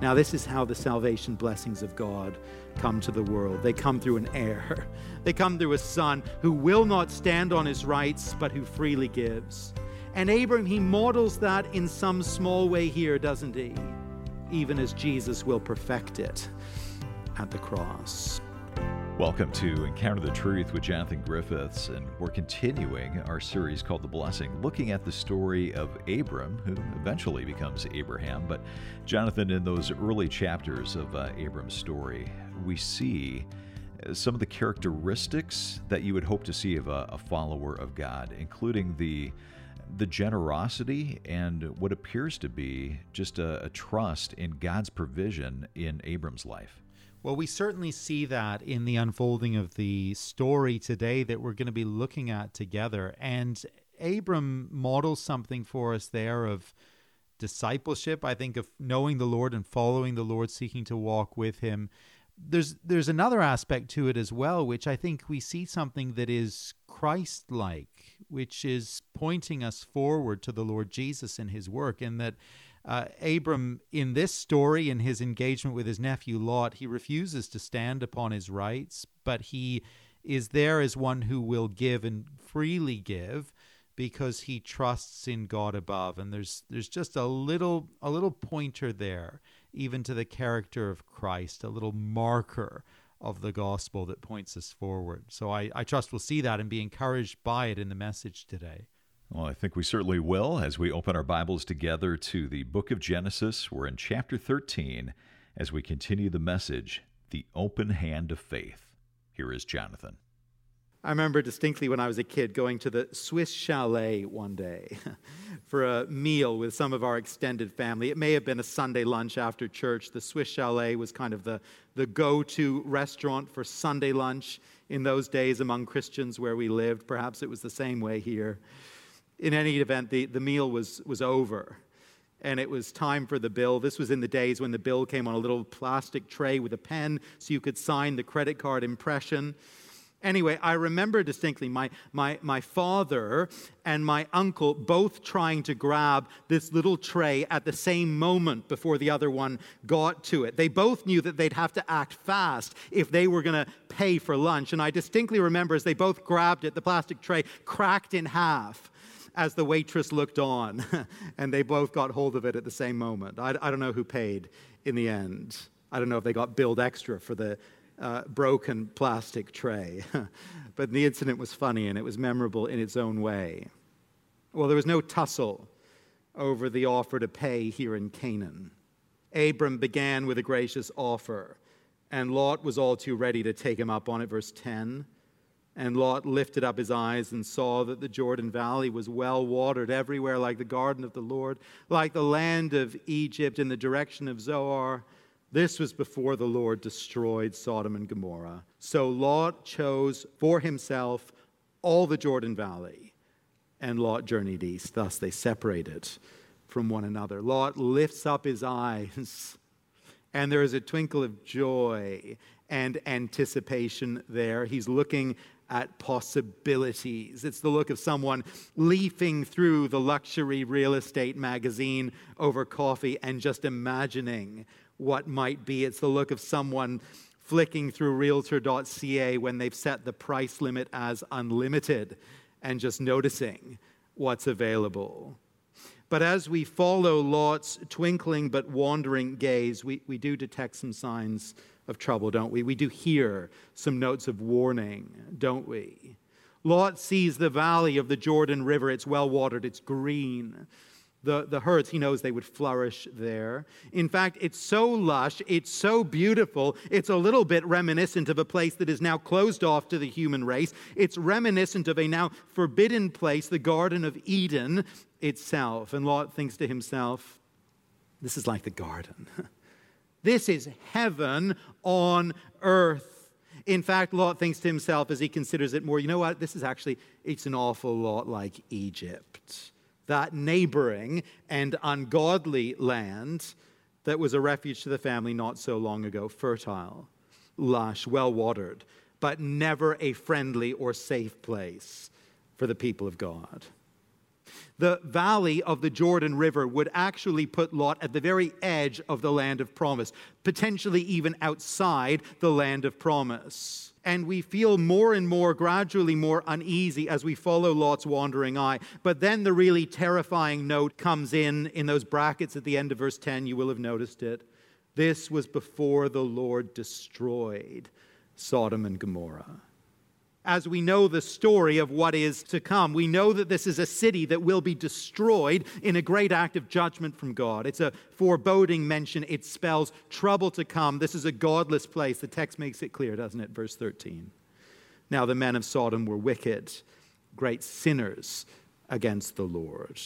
Now, this is how the salvation blessings of God come to the world. They come through an heir, they come through a son who will not stand on his rights, but who freely gives. And Abram, he models that in some small way here, doesn't he? Even as Jesus will perfect it at the cross. Welcome to Encounter the Truth with Jonathan Griffiths, and we're continuing our series called The Blessing, looking at the story of Abram, who eventually becomes Abraham. But, Jonathan, in those early chapters of uh, Abram's story, we see some of the characteristics that you would hope to see of a, a follower of God, including the the generosity and what appears to be just a, a trust in God's provision in Abram's life. Well, we certainly see that in the unfolding of the story today that we're going to be looking at together. And Abram models something for us there of discipleship, I think, of knowing the Lord and following the Lord, seeking to walk with Him. There's there's another aspect to it as well, which I think we see something that is Christ-like, which is pointing us forward to the Lord Jesus and His work, and that uh, Abram, in this story, in his engagement with his nephew Lot, he refuses to stand upon his rights, but he is there as one who will give and freely give because he trusts in God above. And there's there's just a little a little pointer there, even to the character of Christ, a little marker of the gospel that points us forward. So I, I trust we'll see that and be encouraged by it in the message today. Well, I think we certainly will as we open our Bibles together to the book of Genesis. We're in chapter 13 as we continue the message, The Open Hand of Faith. Here is Jonathan. I remember distinctly when I was a kid going to the Swiss Chalet one day for a meal with some of our extended family. It may have been a Sunday lunch after church. The Swiss Chalet was kind of the, the go to restaurant for Sunday lunch in those days among Christians where we lived. Perhaps it was the same way here in any event, the, the meal was, was over and it was time for the bill. This was in the days when the bill came on a little plastic tray with a pen so you could sign the credit card impression. Anyway, I remember distinctly my, my, my father and my uncle both trying to grab this little tray at the same moment before the other one got to it. They both knew that they'd have to act fast if they were going to pay for lunch. And I distinctly remember as they both grabbed it, the plastic tray cracked in half as the waitress looked on, and they both got hold of it at the same moment. I, I, don't know who paid in the end. I don't know if they got billed extra for the uh, broken plastic tray. but the incident was funny and it was memorable in its own way. Well, there was no tussle over the offer to pay here in Canaan. Abram began with a gracious offer, and Lot was all too ready to take him up on it. Verse 10. And Lot lifted up his eyes and saw that the Jordan Valley was well watered everywhere, like the garden of the Lord, like the land of Egypt in the direction of Zoar. This was before the Lord destroyed Sodom and Gomorrah. So Lot chose for himself all the Jordan Valley, and Lot journeyed east. Thus they separated from one another. Lot lifts up his eyes, and there is a twinkle of joy and anticipation there. He's looking at possibilities. It's the look of someone leafing through the luxury real estate magazine over coffee and just imagining what might be. It's the look of someone flicking through realtor.ca when they've set the price limit as unlimited and just noticing what's available. But as we follow Lot's twinkling but wandering gaze, we, we do detect some signs of trouble, don't we? We do hear some notes of warning, don't we? Lot sees the valley of the Jordan River. It's well watered, it's green. The, the herds, he knows they would flourish there. In fact, it's so lush, it's so beautiful, it's a little bit reminiscent of a place that is now closed off to the human race. It's reminiscent of a now forbidden place, the Garden of Eden itself. And Lot thinks to himself, this is like the garden. This is heaven on earth. In fact, Lot thinks to himself as he considers it more, you know what? This is actually, it's an awful lot like Egypt. That neighboring and ungodly land that was a refuge to the family not so long ago, fertile, lush, well watered, but never a friendly or safe place for the people of God. The valley of the Jordan River would actually put Lot at the very edge of the land of promise, potentially even outside the land of promise. And we feel more and more, gradually more uneasy as we follow Lot's wandering eye. But then the really terrifying note comes in, in those brackets at the end of verse 10. You will have noticed it. This was before the Lord destroyed Sodom and Gomorrah as we know the story of what is to come. We know that this is a city that will be destroyed in a great act of judgment from God. It's a foreboding mention, it spells trouble to come. This is a godless place. The text makes it clear, doesn't it? Verse 13. Now the men of Sodom were wicked, great sinners against the Lord.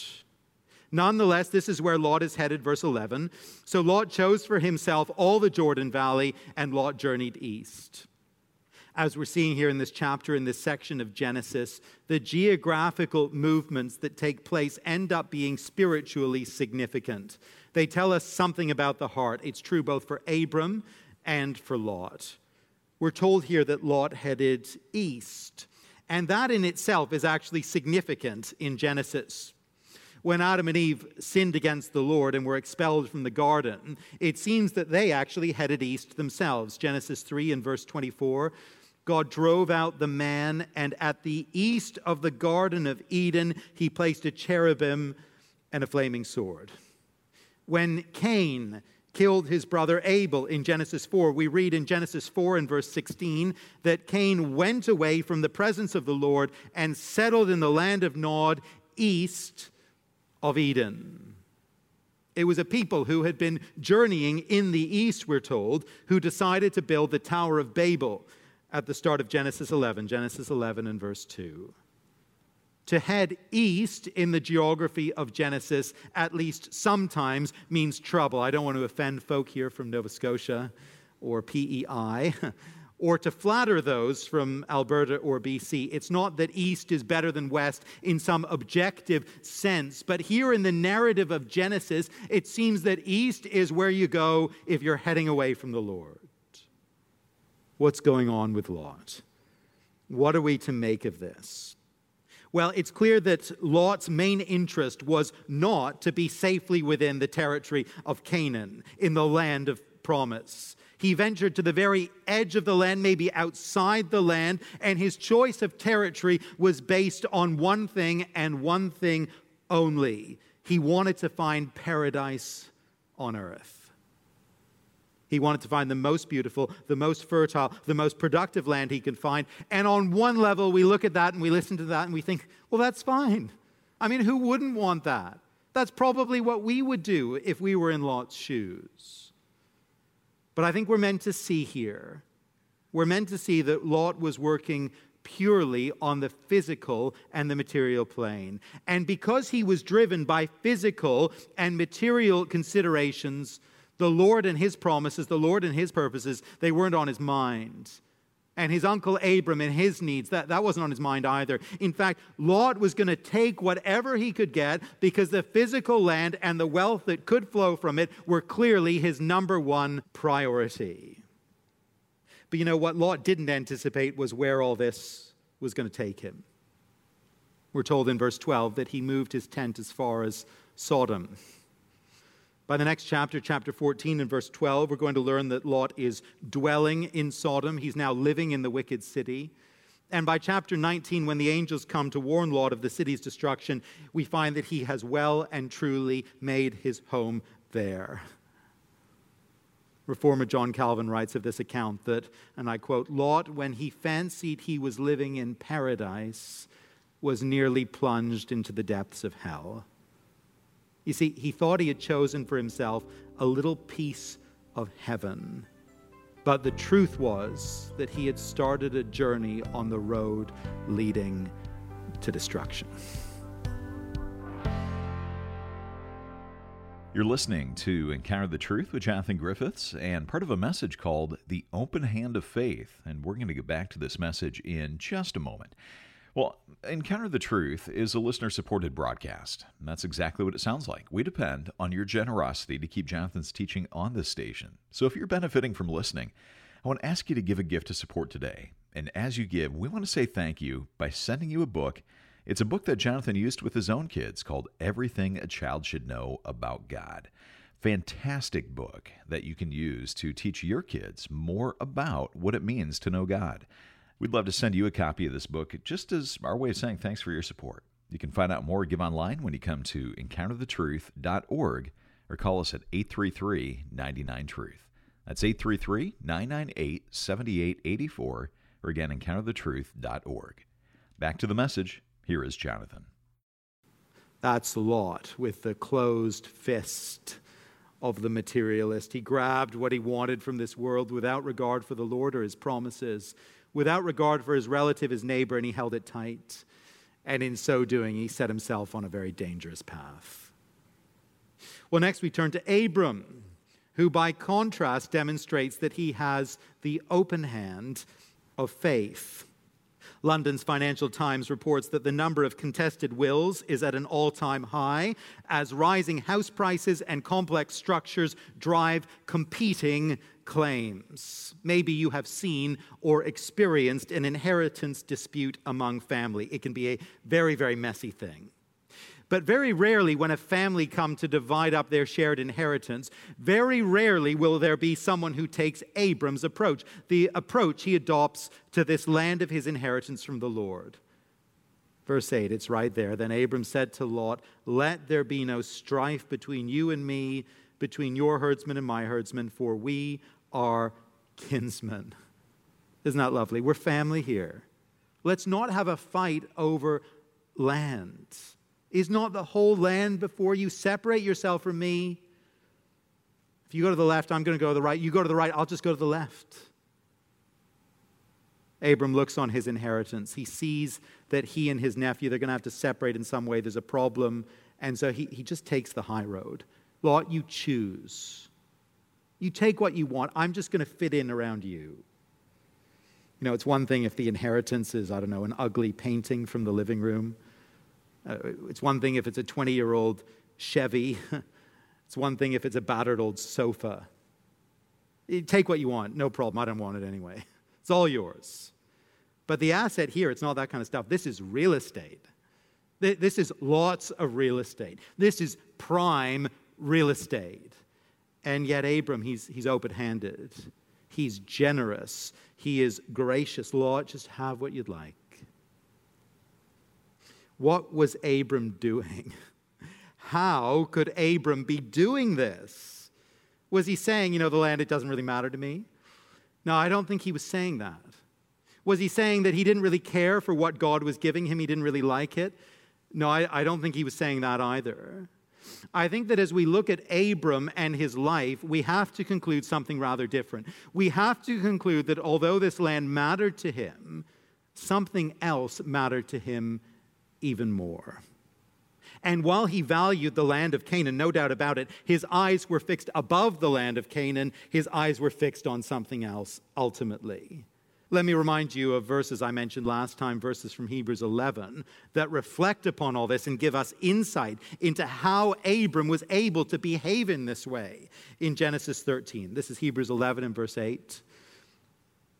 Nonetheless, this is where Lot is headed, verse 11. So Lot chose for himself all the Jordan Valley, and Lot journeyed east as we're seeing here in this chapter, in this section of Genesis, the geographical movements that take place end up being spiritually significant. They tell us something about the heart. It's true both for Abram and for Lot. We're told here that Lot headed east, and that in itself is actually significant in Genesis when Adam and Eve sinned against the Lord and were expelled from the garden, it seems that they actually headed east themselves. Genesis 3 and verse 24 God drove out the man, and at the east of the Garden of Eden, he placed a cherubim and a flaming sword. When Cain killed his brother Abel in Genesis 4, we read in Genesis 4 and verse 16 that Cain went away from the presence of the Lord and settled in the land of Nod, east of Eden. It was a people who had been journeying in the east, we're told, who decided to build the Tower of Babel at the start of Genesis 11, Genesis 11 and verse 2. To head east in the geography of Genesis, at least sometimes, means trouble. I don't want to offend folk here from Nova Scotia or PEI. or to flatter those from Alberta or BC. It's not that East is better than West in some objective sense, but here in the narrative of Genesis, it seems that East is where you go if you're heading away from the Lord what's going on with Lot. What are we to make of this? Well, it's clear that Lot's main interest was not to be safely within the territory of Canaan, in the land of promise. He ventured to the very edge of the land, maybe outside the land, and his choice of territory was based on one thing and one thing only. He wanted to find paradise on earth. He wanted to find the most beautiful, the most fertile, the most productive land he could find. And on one level, we look at that and we listen to that and we think, well, that's fine. I mean, who wouldn't want that? That's probably what we would do if we were in Lot's shoes. But I think we're meant to see here, we're meant to see that Lot was working purely on the physical and the material plane. And because he was driven by physical and material considerations, the Lord and his promises, the Lord and his purposes, they weren't on his mind. And his uncle Abram and his needs, that, that wasn't on his mind either. In fact, Lot was going to take whatever he could get because the physical land and the wealth that could flow from it were clearly his number one priority. But you know what Lot didn't anticipate was where all this was going to take him. We're told in verse 12 that he moved his tent as far as Sodom. By the next chapter, chapter 14 and verse 12, we're going to learn that Lot is dwelling in Sodom. He's now living in the wicked city. And by chapter 19, when the angels come to warn Lot of the city's destruction, we find that he has well and truly made his home there. Reformer John Calvin writes of this account that, and I quote, Lot, when he fancied he was living in paradise, was nearly plunged into the depths of hell. You see, he thought he had chosen for himself a little piece of heaven. But the truth was that he had started a journey on the road leading to destruction. You're listening to Encounter the Truth with Jonathan Griffiths and part of a message called The Open Hand of Faith. And we're going to get back to this message in just a moment. Well, Encounter the Truth is a listener supported broadcast. That's exactly what it sounds like. We depend on your generosity to keep Jonathan's teaching on this station. So if you're benefiting from listening, I want to ask you to give a gift to support today. And as you give, we want to say thank you by sending you a book It's a book that Jonathan used with his own kids called Everything a Child Should Know About God. Fantastic book that you can use to teach your kids more about what it means to know God. We'd love to send you a copy of this book just as our way of saying thanks for your support. You can find out more or give online when you come to encounterthetruth.org or call us at 833 99 Truth. That's 833 998 7884 or again, encounterthetruth.org. Back to the message. Here is Jonathan. That's Lot with the closed fist of the materialist. He grabbed what he wanted from this world without regard for the Lord or his promises, without regard for his relative, his neighbor, and he held it tight. And in so doing, he set himself on a very dangerous path. Well, next we turn to Abram, who by contrast demonstrates that he has the open hand of faith. London's Financial Times reports that the number of contested wills is at an all time high as rising house prices and complex structures drive competing claims. Maybe you have seen or experienced an inheritance dispute among family. It can be a very, very messy thing. But very rarely, when a family come to divide up their shared inheritance, very rarely will there be someone who takes Abram's approach, the approach he adopts to this land of his inheritance from the Lord. Verse 8, it's right there. Then Abram said to Lot, Let there be no strife between you and me, between your herdsmen and my herdsmen, for we are kinsmen. Isn't that lovely? We're family here. Let's not have a fight over land. Is not the whole land before you? Separate yourself from me. If you go to the left, I'm going to go to the right. You go to the right, I'll just go to the left. Abram looks on his inheritance. He sees that he and his nephew, they're going to have to separate in some way. There's a problem. And so he, he just takes the high road. Lot, you choose. You take what you want. I'm just going to fit in around you. You know, it's one thing if the inheritance is, I don't know, an ugly painting from the living room. Uh, it's one thing if it's a 20 year old Chevy, it's one thing if it's a battered old sofa. Take what you want, no problem. I don't want it anyway. It's all yours. But the asset here, it's not that kind of stuff. This is real estate. This is lots of real estate. This is prime real estate. And yet, Abram, he's, he's open handed. He's generous. He is gracious. Lord, just have what you'd like. What was Abram doing? How could Abram be doing this? Was he saying, you know, the land, it doesn't really matter to me? No, I don't think he was saying that. Was he saying that he didn't really care for what God was giving him? He didn't really like it? No, I, I don't think he was saying that either. I think that as we look at Abram and his life, we have to conclude something rather different. We have to conclude that although this land mattered to him, something else mattered to him even more. And while he valued the land of Canaan, no doubt about it, his eyes were fixed above the land of Canaan. His eyes were fixed on something else ultimately. Let me remind you of verses I mentioned last time, verses from Hebrews 11, that reflect upon all this and give us insight into how Abram was able to behave in this way in Genesis 13. This is Hebrews 11 and verse 8.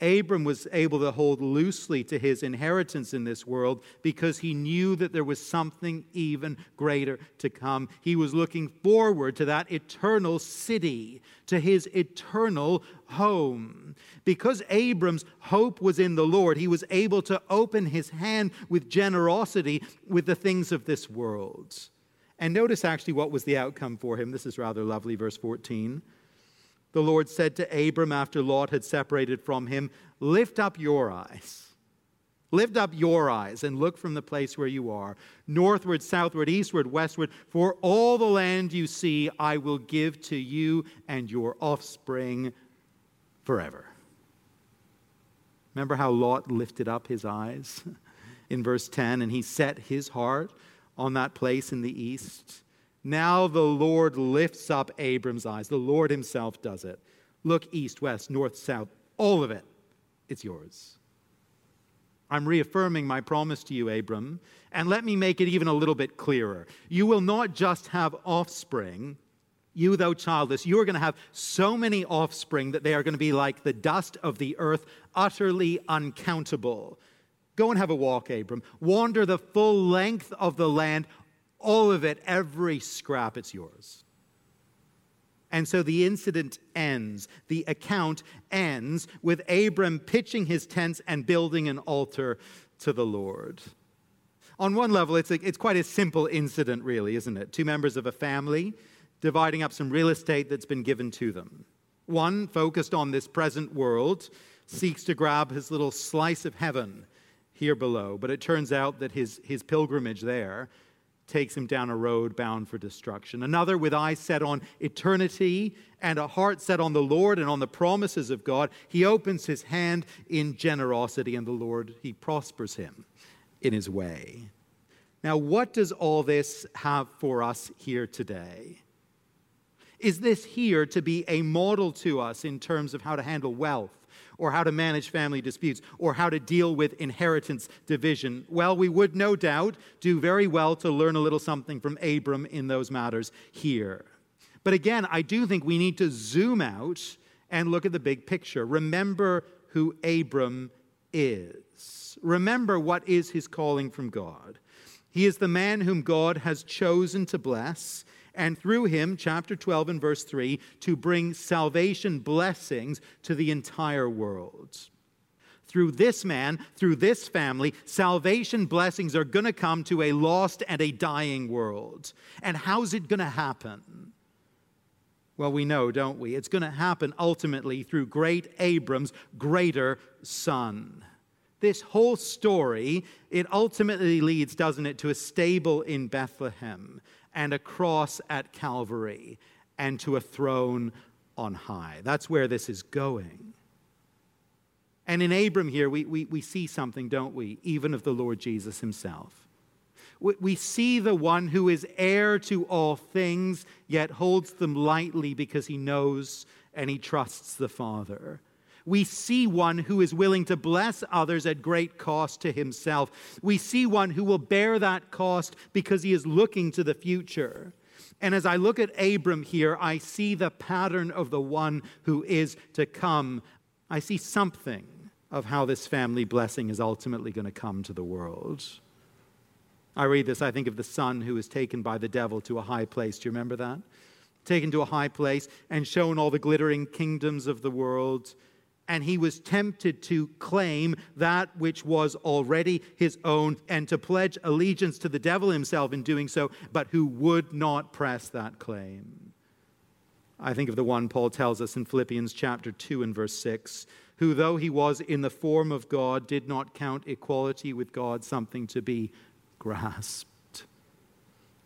Abram was able to hold loosely to his inheritance in this world because he knew that there was something even greater to come. He was looking forward to that eternal city, to his eternal home. Because Abram's hope was in the Lord, he was able to open his hand with generosity with the things of this world. And notice actually what was the outcome for him. This is rather lovely, verse 14 the Lord said to Abram after Lot had separated from him, Lift up your eyes. Lift up your eyes and look from the place where you are, northward, southward, eastward, westward, for all the land you see I will give to you and your offspring forever. Remember how Lot lifted up his eyes in verse 10 and he set his heart on that place in the east. Now the Lord lifts up Abram's eyes. The Lord himself does it. Look east, west, north, south, all of it. It's yours. I'm reaffirming my promise to you, Abram, and let me make it even a little bit clearer. You will not just have offspring, you, though childless, you are going to have so many offspring that they are going to be like the dust of the earth, utterly uncountable. Go and have a walk, Abram. Wander the full length of the land, all of it, every scrap, it's yours. And so the incident ends. The account ends with Abram pitching his tents and building an altar to the Lord. On one level, it's, a, it's quite a simple incident, really, isn't it? Two members of a family dividing up some real estate that's been given to them. One, focused on this present world, seeks to grab his little slice of heaven here below, but it turns out that his, his pilgrimage there takes him down a road bound for destruction. Another, with eyes set on eternity and a heart set on the Lord and on the promises of God, he opens his hand in generosity, and the Lord, he prospers him in his way. Now, what does all this have for us here today? Is this here to be a model to us in terms of how to handle wealth? Or how to manage family disputes, or how to deal with inheritance division. Well, we would no doubt do very well to learn a little something from Abram in those matters here. But again, I do think we need to zoom out and look at the big picture. Remember who Abram is. Remember what is his calling from God. He is the man whom God has chosen to bless and through him, chapter 12 and verse 3, to bring salvation blessings to the entire world. Through this man, through this family, salvation blessings are going to come to a lost and a dying world. And how's it going to happen? Well, we know, don't we? It's going to happen ultimately through great Abram's greater son. This whole story, it ultimately leads, doesn't it, to a stable in Bethlehem and a cross at Calvary and to a throne on high. That's where this is going. And in Abram here, we, we, we see something, don't we? Even of the Lord Jesus himself. We, we see the one who is heir to all things, yet holds them lightly because he knows and he trusts the Father we see one who is willing to bless others at great cost to himself. We see one who will bear that cost because he is looking to the future. And as I look at Abram here, I see the pattern of the one who is to come. I see something of how this family blessing is ultimately going to come to the world. I read this, I think of the son who was taken by the devil to a high place. Do you remember that? Taken to a high place and shown all the glittering kingdoms of the world and he was tempted to claim that which was already his own and to pledge allegiance to the devil himself in doing so, but who would not press that claim. I think of the one Paul tells us in Philippians chapter 2 and verse 6 who, though he was in the form of God, did not count equality with God something to be grasped,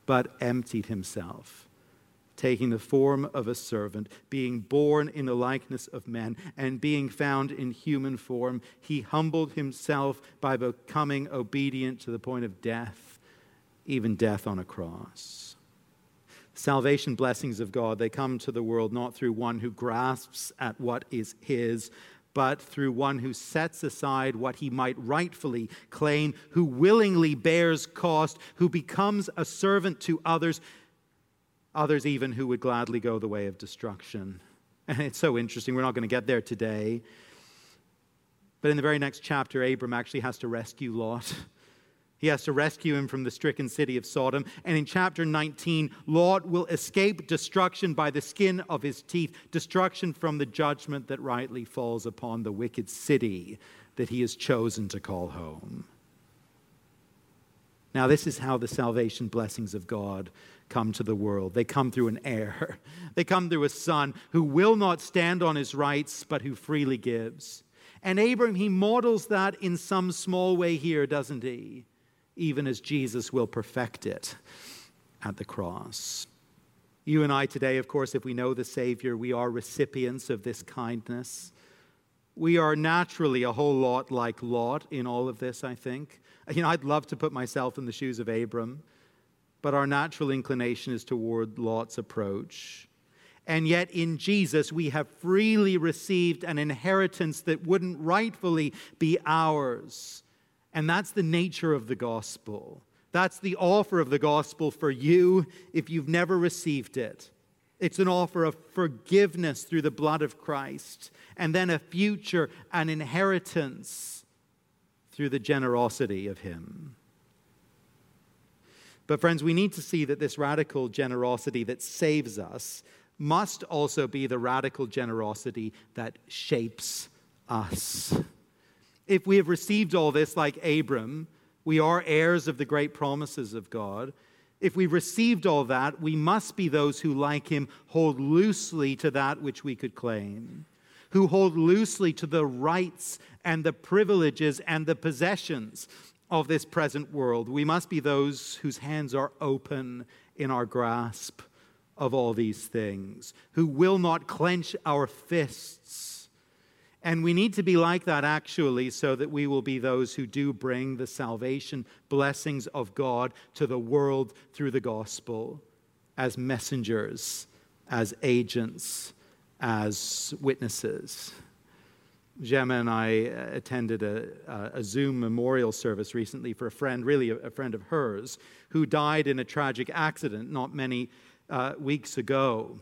but emptied himself taking the form of a servant, being born in the likeness of men, and being found in human form, he humbled himself by becoming obedient to the point of death, even death on a cross. Salvation blessings of God, they come to the world not through one who grasps at what is his, but through one who sets aside what he might rightfully claim, who willingly bears cost, who becomes a servant to others, others even who would gladly go the way of destruction. And it's so interesting. We're not going to get there today. But in the very next chapter, Abram actually has to rescue Lot. He has to rescue him from the stricken city of Sodom. And in chapter 19, Lot will escape destruction by the skin of his teeth, destruction from the judgment that rightly falls upon the wicked city that he has chosen to call home. Now, this is how the salvation blessings of God come to the world. They come through an heir. They come through a son who will not stand on his rights, but who freely gives. And Abram, he models that in some small way here, doesn't he? Even as Jesus will perfect it at the cross. You and I today, of course, if we know the Savior, we are recipients of this kindness. We are naturally a whole lot like Lot in all of this, I think. You know, I'd love to put myself in the shoes of Abram. But our natural inclination is toward Lot's approach. And yet, in Jesus, we have freely received an inheritance that wouldn't rightfully be ours. And that's the nature of the gospel. That's the offer of the gospel for you if you've never received it. It's an offer of forgiveness through the blood of Christ, and then a future, an inheritance through the generosity of Him. But, friends, we need to see that this radical generosity that saves us must also be the radical generosity that shapes us. If we have received all this like Abram, we are heirs of the great promises of God. If we received all that, we must be those who, like him, hold loosely to that which we could claim, who hold loosely to the rights and the privileges and the possessions of this present world. We must be those whose hands are open in our grasp of all these things, who will not clench our fists. And we need to be like that actually, so that we will be those who do bring the salvation blessings of God to the world through the gospel as messengers, as agents, as witnesses. Gemma and I uh, attended a, a, Zoom memorial service recently for a friend, really a, friend of hers, who died in a tragic accident not many uh, weeks ago.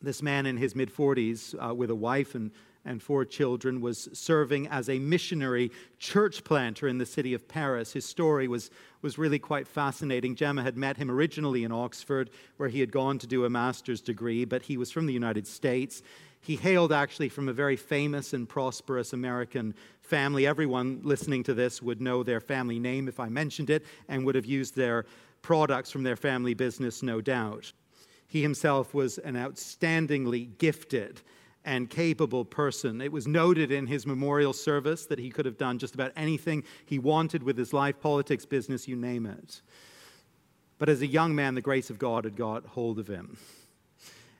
This man in his mid 40s, uh, with a wife and, and four children, was serving as a missionary church planter in the city of Paris. His story was, was really quite fascinating. Gemma had met him originally in Oxford, where he had gone to do a master's degree, but he was from the United States. He hailed actually from a very famous and prosperous American family. Everyone listening to this would know their family name if I mentioned it and would have used their products from their family business, no doubt. He himself was an outstandingly gifted and capable person. It was noted in his memorial service that he could have done just about anything he wanted with his life, politics, business, you name it. But as a young man, the grace of God had got hold of him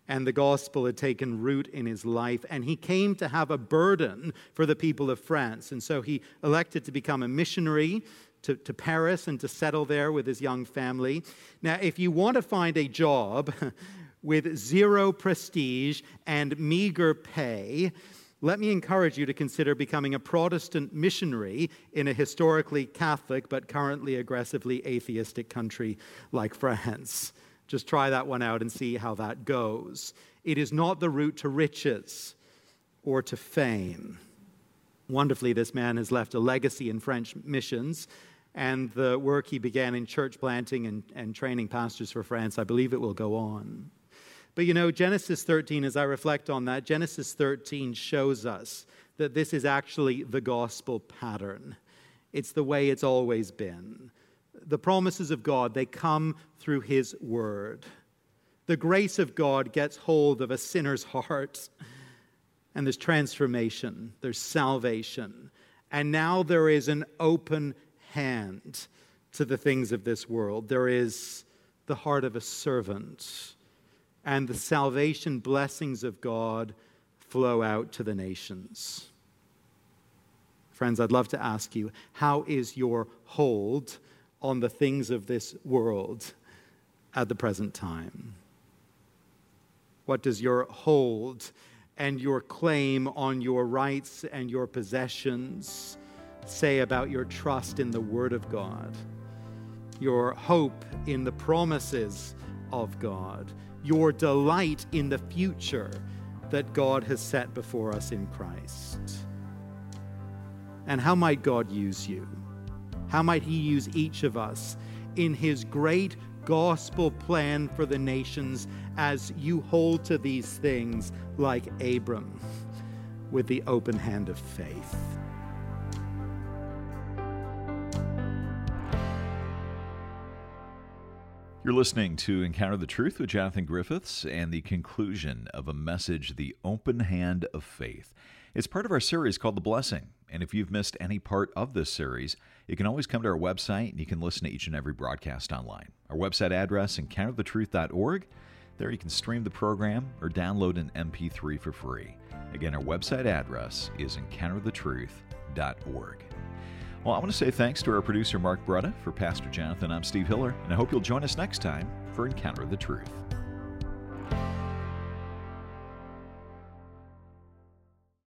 and the gospel had taken root in his life, and he came to have a burden for the people of France. And so he elected to become a missionary to, to Paris and to settle there with his young family. Now, if you want to find a job with zero prestige and meager pay, let me encourage you to consider becoming a Protestant missionary in a historically Catholic but currently aggressively atheistic country like France. Just try that one out and see how that goes. It is not the route to riches or to fame. Wonderfully, this man has left a legacy in French missions and the work he began in church planting and, and training pastors for France. I believe it will go on. But you know, Genesis 13, as I reflect on that, Genesis 13 shows us that this is actually the gospel pattern. It's the way it's always been the promises of God, they come through His Word. The grace of God gets hold of a sinner's heart, and there's transformation, there's salvation. And now there is an open hand to the things of this world. There is the heart of a servant, and the salvation blessings of God flow out to the nations. Friends, I'd love to ask you how is your hold on the things of this world at the present time? What does your hold and your claim on your rights and your possessions say about your trust in the Word of God, your hope in the promises of God, your delight in the future that God has set before us in Christ? And how might God use you? How might He use each of us in His great gospel plan for the nations as you hold to these things like Abram with the open hand of faith? You're listening to Encounter the Truth with Jonathan Griffiths and the conclusion of a message, The Open Hand of Faith. It's part of our series called The Blessing. And if you've missed any part of this series, you can always come to our website and you can listen to each and every broadcast online. Our website address, encounterthetruth.org. There you can stream the program or download an MP3 for free. Again, our website address is encounterthetruth.org. Well, I want to say thanks to our producer, Mark Brutta, for Pastor Jonathan. I'm Steve Hiller, and I hope you'll join us next time for Encounter the Truth.